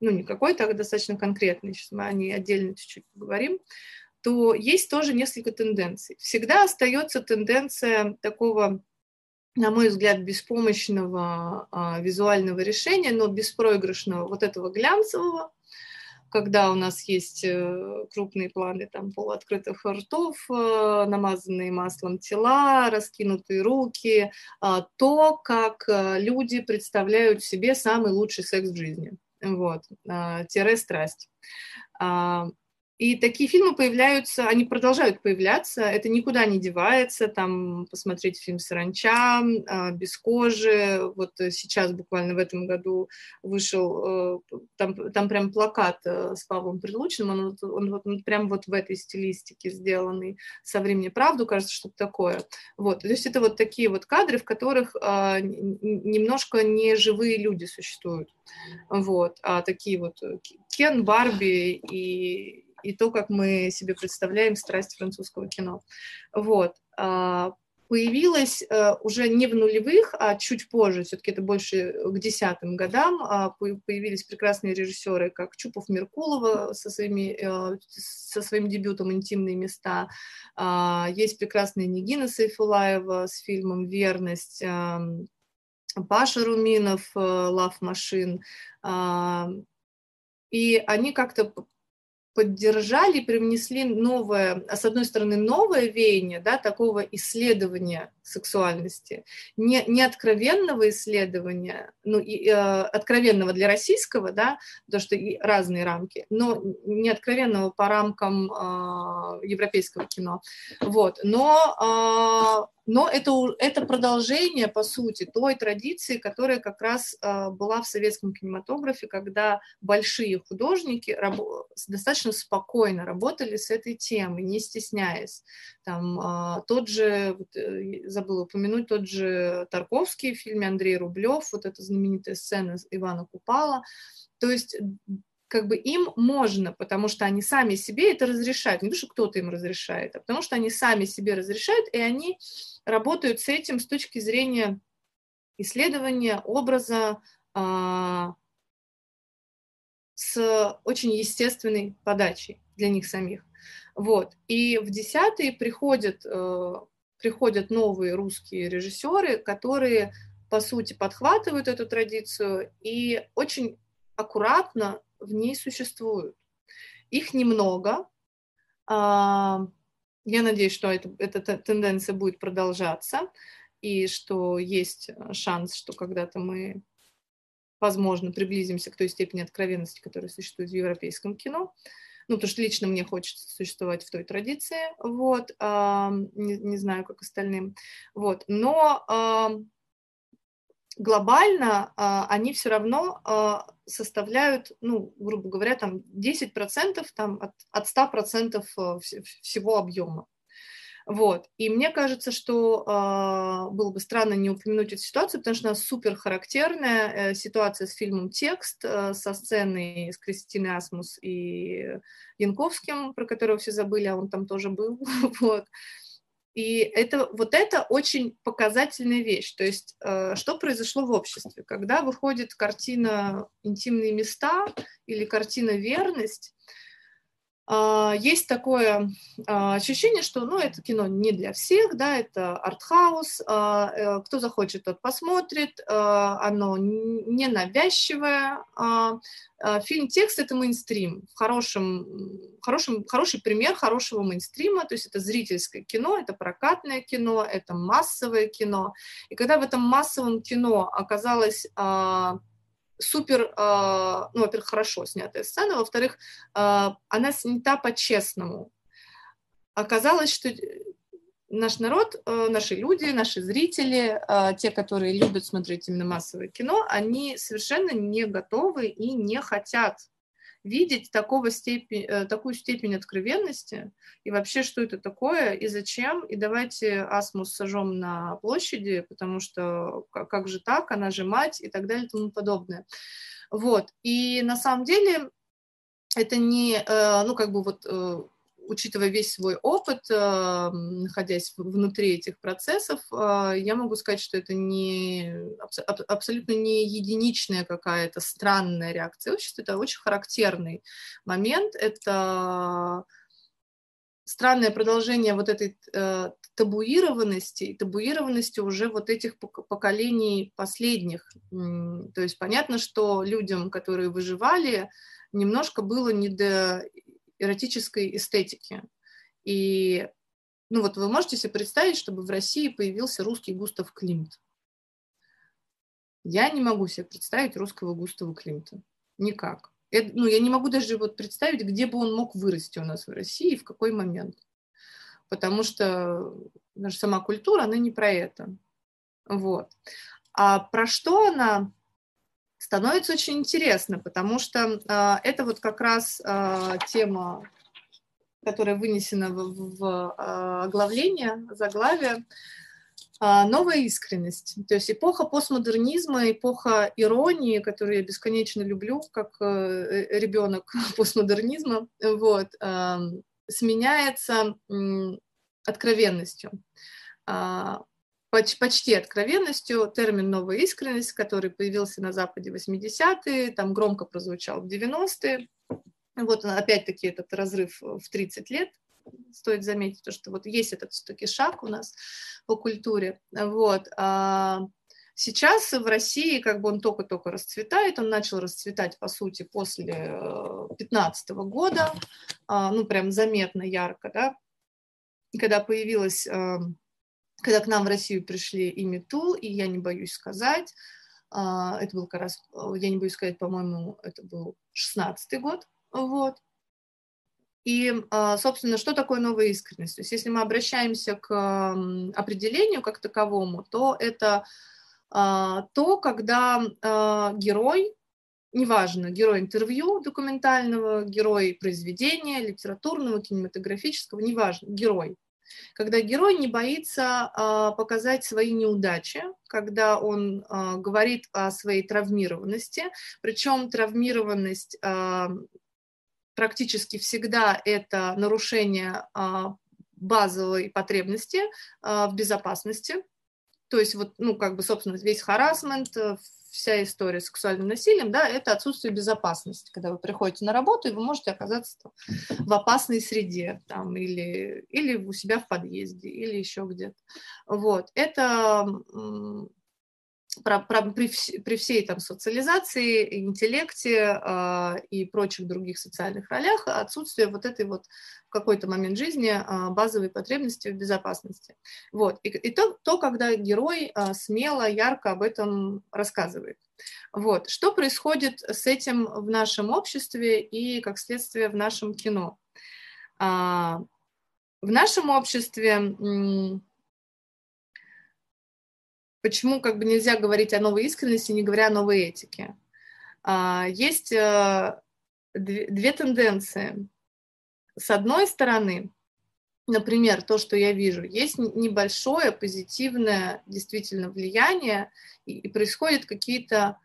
ну не какой-то, а достаточно конкретной, сейчас мы о ней отдельно чуть-чуть поговорим, то есть тоже несколько тенденций. Всегда остается тенденция такого на мой взгляд, беспомощного а, визуального решения, но беспроигрышного вот этого глянцевого, когда у нас есть э, крупные планы там полуоткрытых ртов, э, намазанные маслом тела, раскинутые руки, э, то, как э, люди представляют себе самый лучший секс в жизни. Вот, э, тире страсть. И такие фильмы появляются, они продолжают появляться, это никуда не девается, там посмотреть фильм «Саранча», а, «Без кожи», вот сейчас буквально в этом году вышел, э, там, там прям плакат э, с Павлом Прилучным, он, он, он, он прям вот в этой стилистике сделанный, «Со времени правду», кажется, что-то такое. Вот, то есть это вот такие вот кадры, в которых а, немножко не живые люди существуют, вот, а такие вот э, Кен, Барби и и то, как мы себе представляем страсть французского кино. Вот. А, появилась э, уже не в нулевых, а чуть позже, все-таки это больше к десятым годам, а, появились прекрасные режиссеры, как Чупов Меркулова со, своими, э, со своим дебютом «Интимные места», а, есть прекрасная Нигина Сайфулаева с фильмом «Верность», эм, Паша Руминов «Love Machine», и они как-то поддержали, привнесли новое, а с одной стороны, новое веяние, да, такого исследования сексуальности, не, не откровенного исследования, ну, и, э, откровенного для российского, да, потому что и разные рамки, но не откровенного по рамкам э, европейского кино, вот, но э, но это, это продолжение, по сути, той традиции, которая как раз э, была в советском кинематографе, когда большие художники достаточно спокойно работали с этой темой, не стесняясь. Там э, тот же, вот, э, забыла упомянуть, тот же Тарковский в фильме Андрей Рублев, вот эта знаменитая сцена Ивана Купала. То есть как бы им можно, потому что они сами себе это разрешают. Не потому, что кто-то им разрешает, а потому что они сами себе разрешают, и они работают с этим с точки зрения исследования образа а, с очень естественной подачей для них самих. Вот. И в десятые приходят, э, приходят новые русские режиссеры, которые, по сути, подхватывают эту традицию и очень аккуратно в ней существуют. Их немного. А, я надеюсь, что это, эта тенденция будет продолжаться, и что есть шанс, что когда-то мы, возможно, приблизимся к той степени откровенности, которая существует в европейском кино. Ну, потому что лично мне хочется существовать в той традиции, вот, не, не знаю, как остальным, вот, но глобально а, они все равно а, составляют, ну, грубо говоря, там 10% там, от, от 100% а, всего объема. Вот. И мне кажется, что э, было бы странно не упомянуть эту ситуацию, потому что она супер характерная. Э, ситуация с фильмом «Текст», э, со сценой с Кристиной Асмус и Янковским, про которого все забыли, а он там тоже был. вот. И это, вот это очень показательная вещь. То есть, э, что произошло в обществе? Когда выходит картина «Интимные места» или картина «Верность», есть такое а, ощущение, что ну, это кино не для всех, да, это артхаус, а, э, кто захочет, тот посмотрит, оно не навязчивое. Фильм «Текст» — это мейнстрим, в хорошем, хороший пример хорошего мейнстрима, то есть это зрительское кино, это прокатное кино, это массовое кино. И когда в этом массовом кино оказалось супер, а, ну, во-первых, хорошо снятая сцена, во-вторых, а, она снята по-честному. Оказалось, что наш народ, э, наши люди, наши зрители, а, те, которые любят смотреть именно массовое кино, они совершенно не готовы и не хотят видеть такого степень, э, такую степень откровенности, и вообще, что это такое, и зачем, и давайте Асмус сожжем на площади, потому что как же так, она же мать, и так далее, и тому подобное. Вот, и на самом деле это не, э, ну, как бы вот э, учитывая весь свой опыт, э, находясь внутри этих процессов, э, я могу сказать, что это не, абсолютно не единичная какая-то странная реакция общества, это очень характерный момент, это странное продолжение вот этой э, табуированности, табуированности уже вот этих поколений последних. То есть понятно, что людям, которые выживали, немножко было не до эротической эстетики. И ну вот вы можете себе представить, чтобы в России появился русский Густав Климт. Я не могу себе представить русского Густава Климта. Никак. Это, ну, я не могу даже вот представить, где бы он мог вырасти у нас в России и в какой момент. Потому что наша сама культура, она не про это. Вот. А про что она? Становится очень интересно, потому что э, это вот как раз э, тема, которая вынесена в, в э, оглавление, заглавие, э, новая искренность. То есть эпоха постмодернизма, эпоха иронии, которую я бесконечно люблю, как э, ребенок постмодернизма, вот, э, сменяется э, откровенностью почти откровенностью термин «новая искренность», который появился на Западе в 80-е, там громко прозвучал в 90-е. Вот опять-таки этот разрыв в 30 лет. Стоит заметить, то, что вот есть этот все-таки шаг у нас по культуре. Вот. А сейчас в России как бы он только-только расцветает, он начал расцветать, по сути, после 15 года, а, ну, прям заметно, ярко, да, когда появилась когда к нам в Россию пришли и Метул, и я не боюсь сказать, а, это был как раз, я не боюсь сказать, по-моему, это был 16-й год, вот. И, а, собственно, что такое новая искренность? То есть если мы обращаемся к определению как таковому, то это а, то, когда герой, неважно, герой интервью документального, герой произведения, литературного, кинематографического, неважно, герой, когда герой не боится а, показать свои неудачи, когда он а, говорит о своей травмированности, причем травмированность а, практически всегда это нарушение базовой потребности в безопасности, то есть вот, ну, как бы, собственно, весь харасмент, э, вся история с сексуальным насилием, да, это отсутствие безопасности, когда вы приходите на работу, и вы можете оказаться в опасной среде, там, или, или у себя в подъезде, или еще где-то. Вот, это про, про, при, при всей там социализации, интеллекте э, и прочих других социальных ролях отсутствие вот этой вот в какой-то момент жизни э, базовой потребности в безопасности. Вот. И, и то, то, когда герой э, смело, ярко об этом рассказывает. Вот. Что происходит с этим в нашем обществе и, как следствие, в нашем кино? А, в нашем обществе почему как бы нельзя говорить о новой искренности, не говоря о новой этике. А, есть а, две, тенденции. С одной стороны, например, то, что я вижу, есть небольшое позитивное действительно влияние, и, и происходят какие-то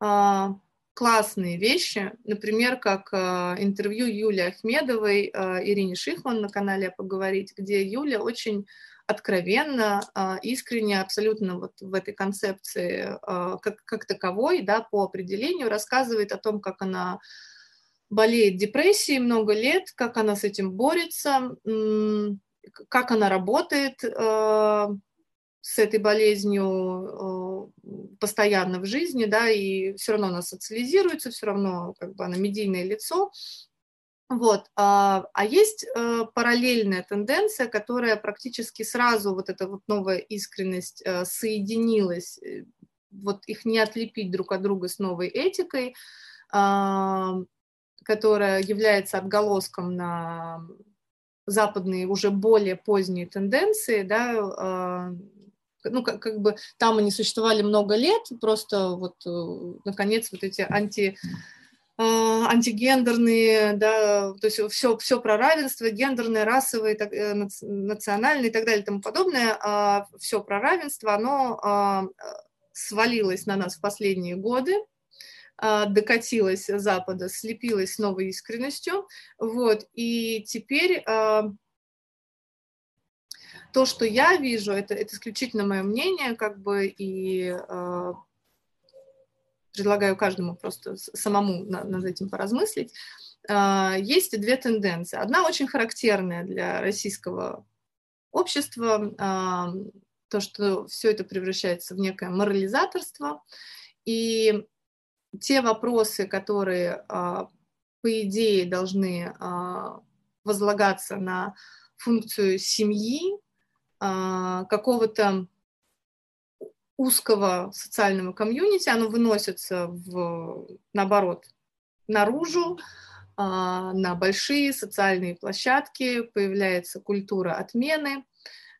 а, классные вещи, например, как э, интервью Юлии Ахмедовой э, Ирине Шихман на канале «Поговорить», где Юля очень откровенно, э, искренне, абсолютно вот в этой концепции э, как, как таковой, да, по определению, рассказывает о том, как она болеет депрессией много лет, как она с этим борется, как она работает э, с этой болезнью постоянно в жизни, да, и все равно она социализируется, все равно как бы она медийное лицо. Вот. А, а есть э, параллельная тенденция, которая практически сразу, вот эта вот новая искренность э, соединилась, вот их не отлепить друг от друга с новой этикой, а, которая является отголоском на западные уже более поздние тенденции, да, а, ну, как, как бы там они существовали много лет, просто вот, э, наконец, вот эти анти антигендерные, да, то есть все, все про равенство, гендерное, расовое, так, э, национальное и так далее и тому подобное, а, все про равенство, оно а, свалилось на нас в последние годы, докатилось Запада, слепилось с новой искренностью, вот, и теперь то, что я вижу, это, это исключительно мое мнение, как бы, и предлагаю каждому просто самому на, над этим поразмыслить. Э, есть две тенденции. Одна очень характерная для российского общества, э, то, что все это превращается в некое морализаторство, и те вопросы, которые, э, по идее, должны возлагаться на функцию семьи, а, какого-то узкого социального комьюнити, оно выносится в, наоборот, наружу, а, на большие социальные площадки, появляется культура отмены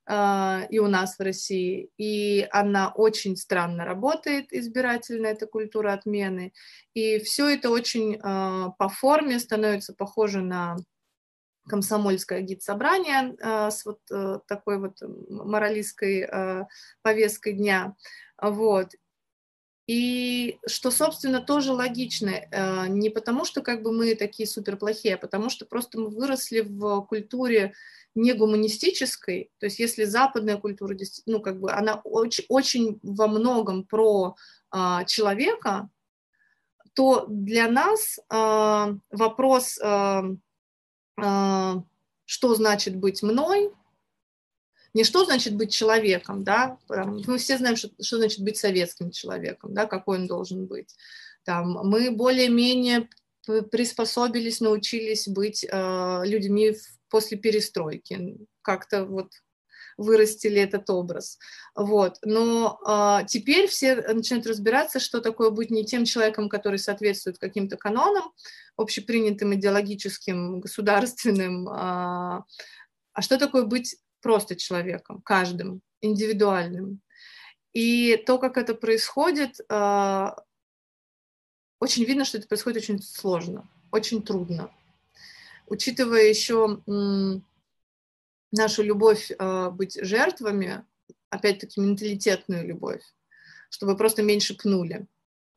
а, и у нас в России, и она очень странно работает, избирательно, эта культура отмены, и все это очень по форме становится похоже на комсомольское гид-собрание э, с вот э, такой вот моралистской э, повесткой дня. Вот. И что, собственно, тоже логично, не потому что как бы мы такие супер плохие, а потому что просто мы выросли в культуре не гуманистической, то есть если западная культура, ну, как бы она очень, очень во многом про человека, то для нас вопрос что значит быть мной, не что значит быть человеком, да, мы все знаем, что, что значит быть советским человеком, да, какой он должен быть. Там, мы более-менее приспособились, научились быть э, людьми после перестройки, как-то вот вырастили этот образ. Вот. Но а, теперь все начинают разбираться, что такое быть не тем человеком, который соответствует каким-то канонам, общепринятым идеологическим, государственным, а, а что такое быть просто человеком, каждым, индивидуальным. И то, как это происходит, а, очень видно, что это происходит очень сложно, очень трудно. Учитывая еще нашу любовь э, быть жертвами, опять-таки менталитетную любовь, чтобы просто меньше пнули.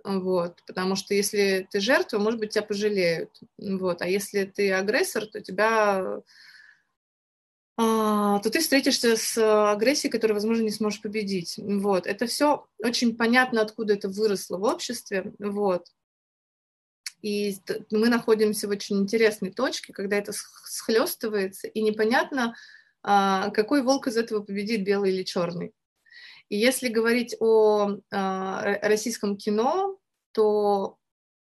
Вот, потому что если ты жертва, может быть, тебя пожалеют. Вот, а если ты агрессор, то тебя а, то ты встретишься с агрессией, которую, возможно, не сможешь победить. Вот. Это все очень понятно, откуда это выросло в обществе. Вот. И мы находимся в очень интересной точке, когда это схлестывается, и непонятно, какой волк из этого победит, белый или черный. И если говорить о а, российском кино, то,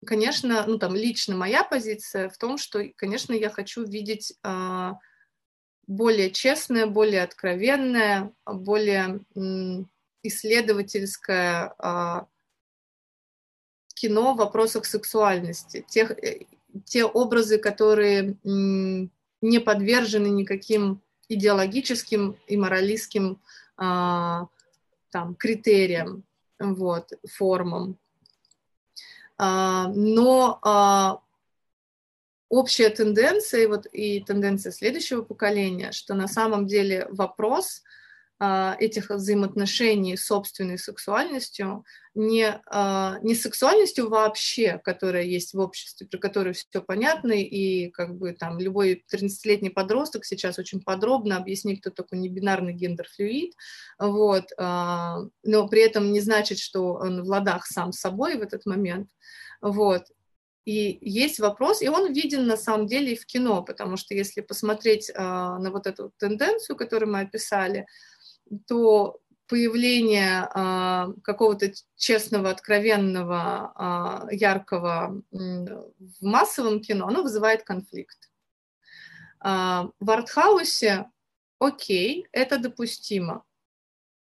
конечно, ну там лично моя позиция в том, что, конечно, я хочу видеть а, более честное, более откровенное, более исследовательское кино в вопросах сексуальности, тех, э, те образы, которые не подвержены никаким идеологическим и моралистским а, там, критериям, вот, формам. А, но а, общая тенденция вот, и тенденция следующего поколения, что на самом деле вопрос этих взаимоотношений с собственной сексуальностью, не, а, не сексуальностью вообще, которая есть в обществе, про которую все понятно, и как бы там любой 13-летний подросток сейчас очень подробно объяснит, кто такой небинарный гендер-флюид, вот, а, но при этом не значит, что он в ладах сам с собой в этот момент, вот, и есть вопрос, и он виден на самом деле и в кино, потому что если посмотреть э, на вот эту тенденцию, которую мы описали, то появление а, какого-то честного, откровенного, а, яркого в массовом кино, оно вызывает конфликт. А, в артхаусе, окей, это допустимо,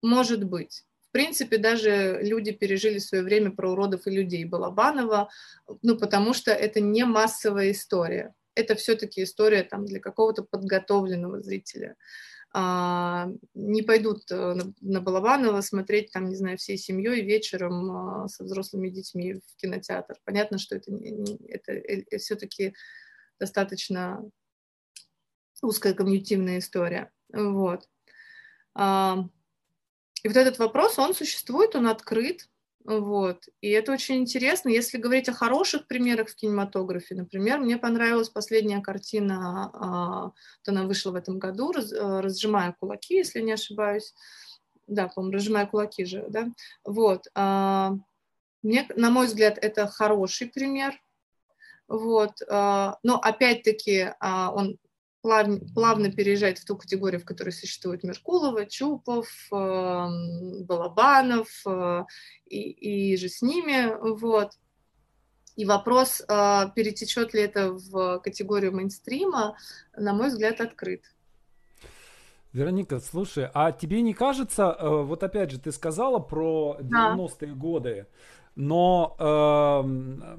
может быть. В принципе, даже люди пережили свое время про уродов и людей Балабанова, ну, потому что это не массовая история. Это все-таки история там, для какого-то подготовленного зрителя. А, не пойдут э, на Балабанова смотреть, там, не знаю, всей семьей вечером а, со взрослыми детьми в кинотеатр. Понятно, что это, это э, э, все-таки достаточно узкая комьютивная история. Вот. И вот этот вопрос, он существует, он открыт, вот. И это очень интересно. Если говорить о хороших примерах в кинематографе, например, мне понравилась последняя картина, а, то она вышла в этом году, э, «Разжимая кулаки», если не ошибаюсь. Да, по-моему, «Разжимая кулаки» же, да. Вот. А, мне, на мой взгляд, это хороший пример. Вот. А, но опять-таки он плавно, плавно переезжает в ту категорию, в которой существуют Меркулова, Чупов, эм, Балабанов э, и, и же с ними, вот. И вопрос, э, перетечет ли это в категорию мейнстрима, на мой взгляд, открыт. Вероника, слушай, а тебе не кажется, э, вот опять же, ты сказала про 90-е да. годы, но э,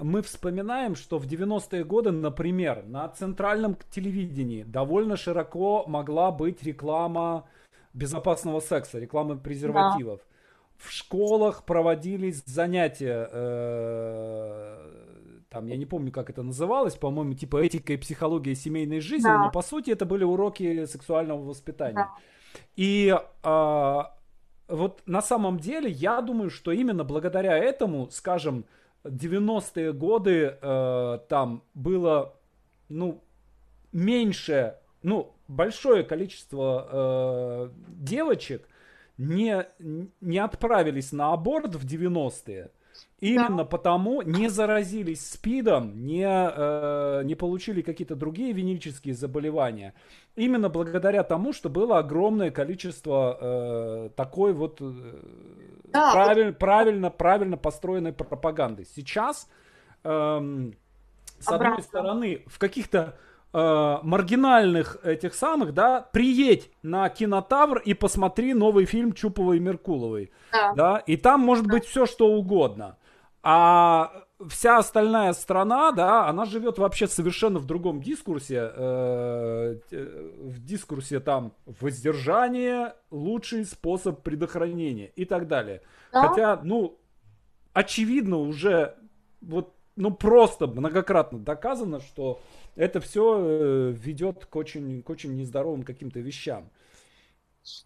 мы вспоминаем, что в 90-е годы, например, на центральном телевидении довольно широко могла быть реклама безопасного секса, реклама презервативов. Да. В школах проводились занятия, э, там, я не помню, как это называлось, по-моему, типа этика и психология семейной жизни, да. но по сути это были уроки сексуального воспитания. Да. И э, вот на самом деле я думаю, что именно благодаря этому, скажем, 90-е годы э, там было, ну, меньше, ну, большое количество э, девочек не, не отправились на аборт в 90-е. Именно да. потому не заразились СПИДом, не, э, не получили какие-то другие венерические заболевания. Именно благодаря тому, что было огромное количество э, такой вот э, да. правиль, правильно, правильно построенной пропаганды. Сейчас, э, с Обратно. одной стороны, в каких-то э, маргинальных этих самых, да, приедь на кинотавр и посмотри новый фильм Чуповой и Меркуловой. Да. да и там может быть все, что угодно. А вся остальная страна, да, она живет вообще совершенно в другом дискурсе. Э, в дискурсе там воздержание, лучший способ предохранения и так далее. Да? Хотя, ну, очевидно уже, вот, ну, просто многократно доказано, что это все э, ведет к очень, к очень нездоровым каким-то вещам.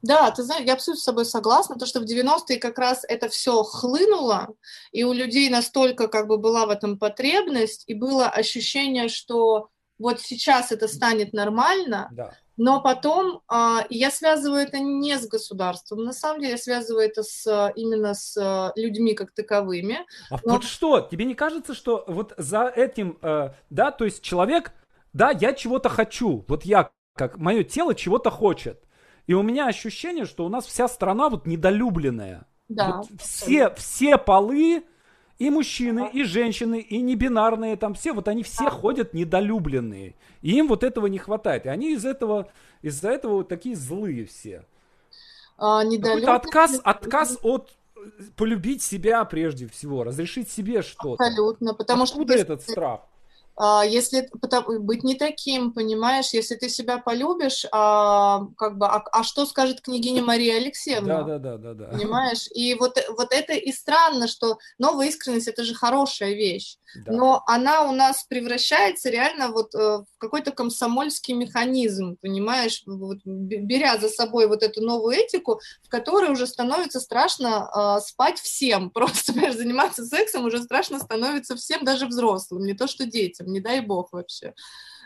Да, ты знаешь, я абсолютно с тобой согласна, то, что в 90-е как раз это все хлынуло, и у людей настолько как бы была в этом потребность, и было ощущение, что вот сейчас это станет нормально, да. Но потом а, я связываю это не с государством, на самом деле я связываю это с, именно с людьми как таковыми. А но... вот что, тебе не кажется, что вот за этим, э, да, то есть человек, да, я чего-то хочу, вот я, как мое тело чего-то хочет, и у меня ощущение, что у нас вся страна вот недолюбленная. Да. Вот все, все полы, и мужчины, и женщины, и небинарные, там все, вот они все ходят недолюбленные. И им вот этого не хватает. И они из этого, из-за этого вот такие злые все. А, Какой-то отказ, отказ от э, полюбить себя прежде всего, разрешить себе что-то. Абсолютно, потому Откуда что... этот страх? А, если быть не таким, понимаешь, если ты себя полюбишь, а, как бы, а, а что скажет княгиня Мария Алексеевна? Да, да, да, да, да. Понимаешь? И вот, вот это и странно, что новая искренность это же хорошая вещь, да. но она у нас превращается реально вот э, в какой-то комсомольский механизм, понимаешь, вот, беря за собой вот эту новую этику, в которой уже становится страшно э, спать всем, просто понимаешь, заниматься сексом уже страшно становится всем, даже взрослым, не то что детям не дай бог вообще.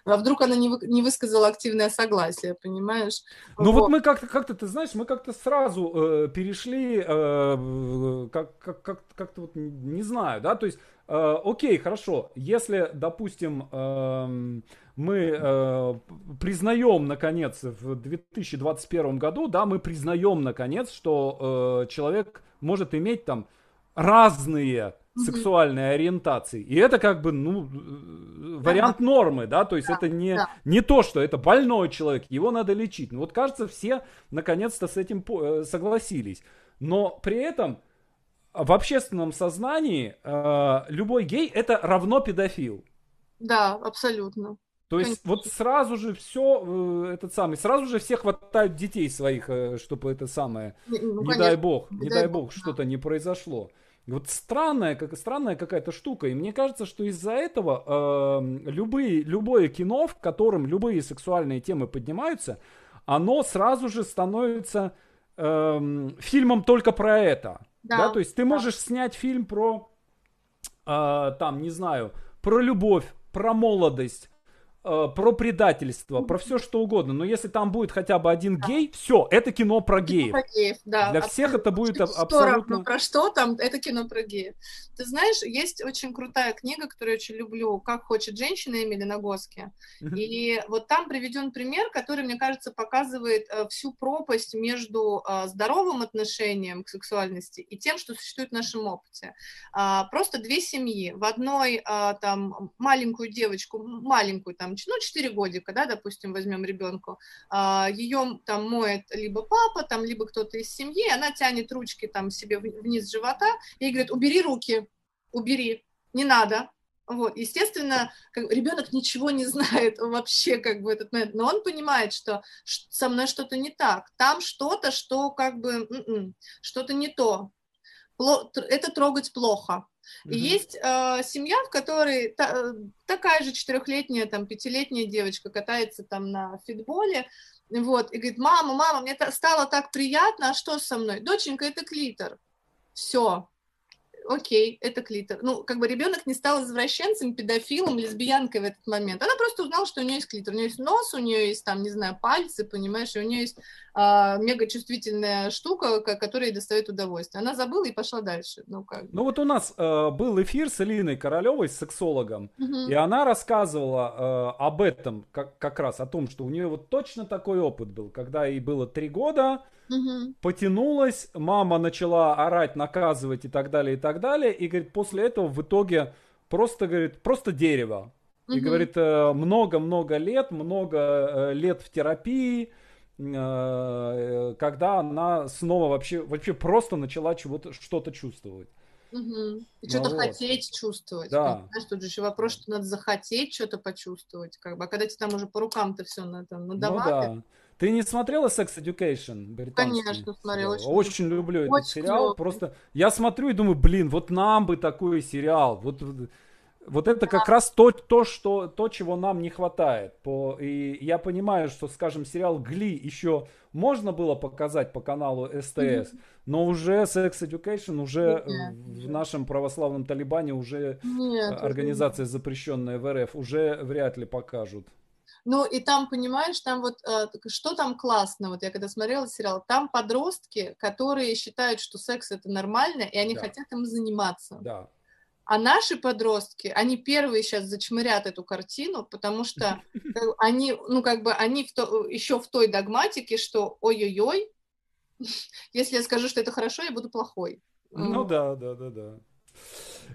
А вдруг она не, вы, не высказала активное согласие, понимаешь? Ну вот, вот мы как-то, как-то, ты знаешь, мы как-то сразу э, перешли, э, как, как, как, как-то вот, не знаю, да, то есть, э, окей, хорошо, если, допустим, э, мы э, признаем, наконец, в 2021 году, да, мы признаем, наконец, что э, человек может иметь там разные сексуальной ориентации. И это как бы, ну, вариант да. нормы, да, то есть да, это не, да. не то, что это больной человек, его надо лечить. Ну вот кажется, все наконец-то с этим э, согласились. Но при этом в общественном сознании э, любой гей это равно педофил. Да, абсолютно. То есть Конечно. вот сразу же все э, этот самый, сразу же все хватают детей своих, э, чтобы это самое, ну, не дай бог, не, не дай бог, бог что-то не произошло. Вот странная, как, странная какая-то штука. И мне кажется, что из-за этого э, любые, любое кино, в котором любые сексуальные темы поднимаются, оно сразу же становится э, фильмом только про это. Да. да? То есть ты можешь снять фильм про, э, там, не знаю, про любовь, про молодость, про предательство, про все что угодно. Но если там будет хотя бы один да. гей, все, это кино про геев. Про геев да. Для всех это будет абсолютно... Про что там, это кино про геев. Ты знаешь, есть очень крутая книга, которую я очень люблю, «Как хочет женщина» Эмили Нагоски. Uh-huh. И вот там приведен пример, который, мне кажется, показывает э, всю пропасть между э, здоровым отношением к сексуальности и тем, что существует в нашем опыте. А, просто две семьи. В одной там маленькую девочку, маленькую там ну, 4 годика, да, допустим, возьмем ребенку, а, ее там моет либо папа, там, либо кто-то из семьи, она тянет ручки там себе вниз живота и говорит, убери руки, убери, не надо, вот, естественно, как, ребенок ничего не знает вообще, как бы этот момент, но он понимает, что со мной что-то не так, там что-то, что как бы м-м, что-то не то, это трогать плохо. И есть э, семья, в которой та, э, такая же четырехлетняя, там, пятилетняя девочка катается там на фитболе, вот, и говорит, мама, мама, мне стало так приятно, а что со мной? Доченька, это клитор. Все, окей, это клитор. Ну, как бы ребенок не стал извращенцем, педофилом, лесбиянкой в этот момент. Она просто узнала, что у нее есть клитор. У нее есть нос, у нее есть там, не знаю, пальцы, понимаешь, и у нее есть а, мега чувствительная штука, которая ей доставит удовольствие. Она забыла и пошла дальше. Ну, как ну вот у нас э, был эфир с Элиной Королевой, с сексологом, угу. и она рассказывала э, об этом, как, как раз о том, что у нее вот точно такой опыт был, когда ей было три года, угу. потянулась, мама начала орать, наказывать и так далее, и так далее, и говорит, после этого в итоге просто, говорит, просто дерево. И говорит, э, много-много лет, много э, лет в терапии, э, когда она снова вообще, вообще просто начала чего-то, что-то чувствовать. Угу. И что-то ну, хотеть вот. чувствовать. Да. Знаешь, тут же еще вопрос, что надо захотеть что-то почувствовать. Как бы. А когда тебе там уже по рукам-то все надо надавать. Ну, да. Ты не смотрела Sex Education? Конечно, смотрела. Очень, очень люблю очень этот сериал. Клёвый. Просто я смотрю и думаю, блин, вот нам бы такой сериал. Вот, вот это да. как раз то, то, что, то, чего нам не хватает. По, и я понимаю, что, скажем, сериал Гли еще можно было показать по каналу СТС, mm-hmm. но уже Sex Education уже нет, в нашем православном Талибане уже нет, организация, запрещенная в РФ, уже вряд ли покажут. Ну, и там, понимаешь, там вот, э, что там классно, вот я когда смотрела сериал, там подростки, которые считают, что секс это нормально, и они да. хотят им заниматься. Да. А наши подростки, они первые сейчас зачмырят эту картину, потому что э, они, ну, как бы, они в то, еще в той догматике, что ой-ой-ой, если я скажу, что это хорошо, я буду плохой. Ну да, да, да, да.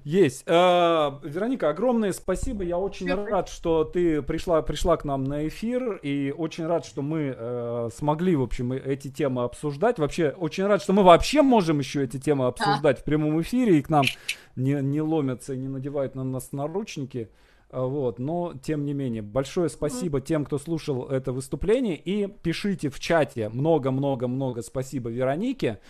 Есть. Э, Вероника, огромное спасибо. Я очень рад, что ты пришла, пришла к нам на эфир. И очень рад, что мы э, смогли, в общем, эти темы обсуждать. Вообще, очень рад, что мы вообще можем еще эти темы обсуждать да. в прямом эфире. И к нам не, не ломятся и не надевают на нас наручники. А, вот, но тем не менее, большое спасибо тем, кто слушал это выступление, и пишите в чате много-много-много спасибо Веронике.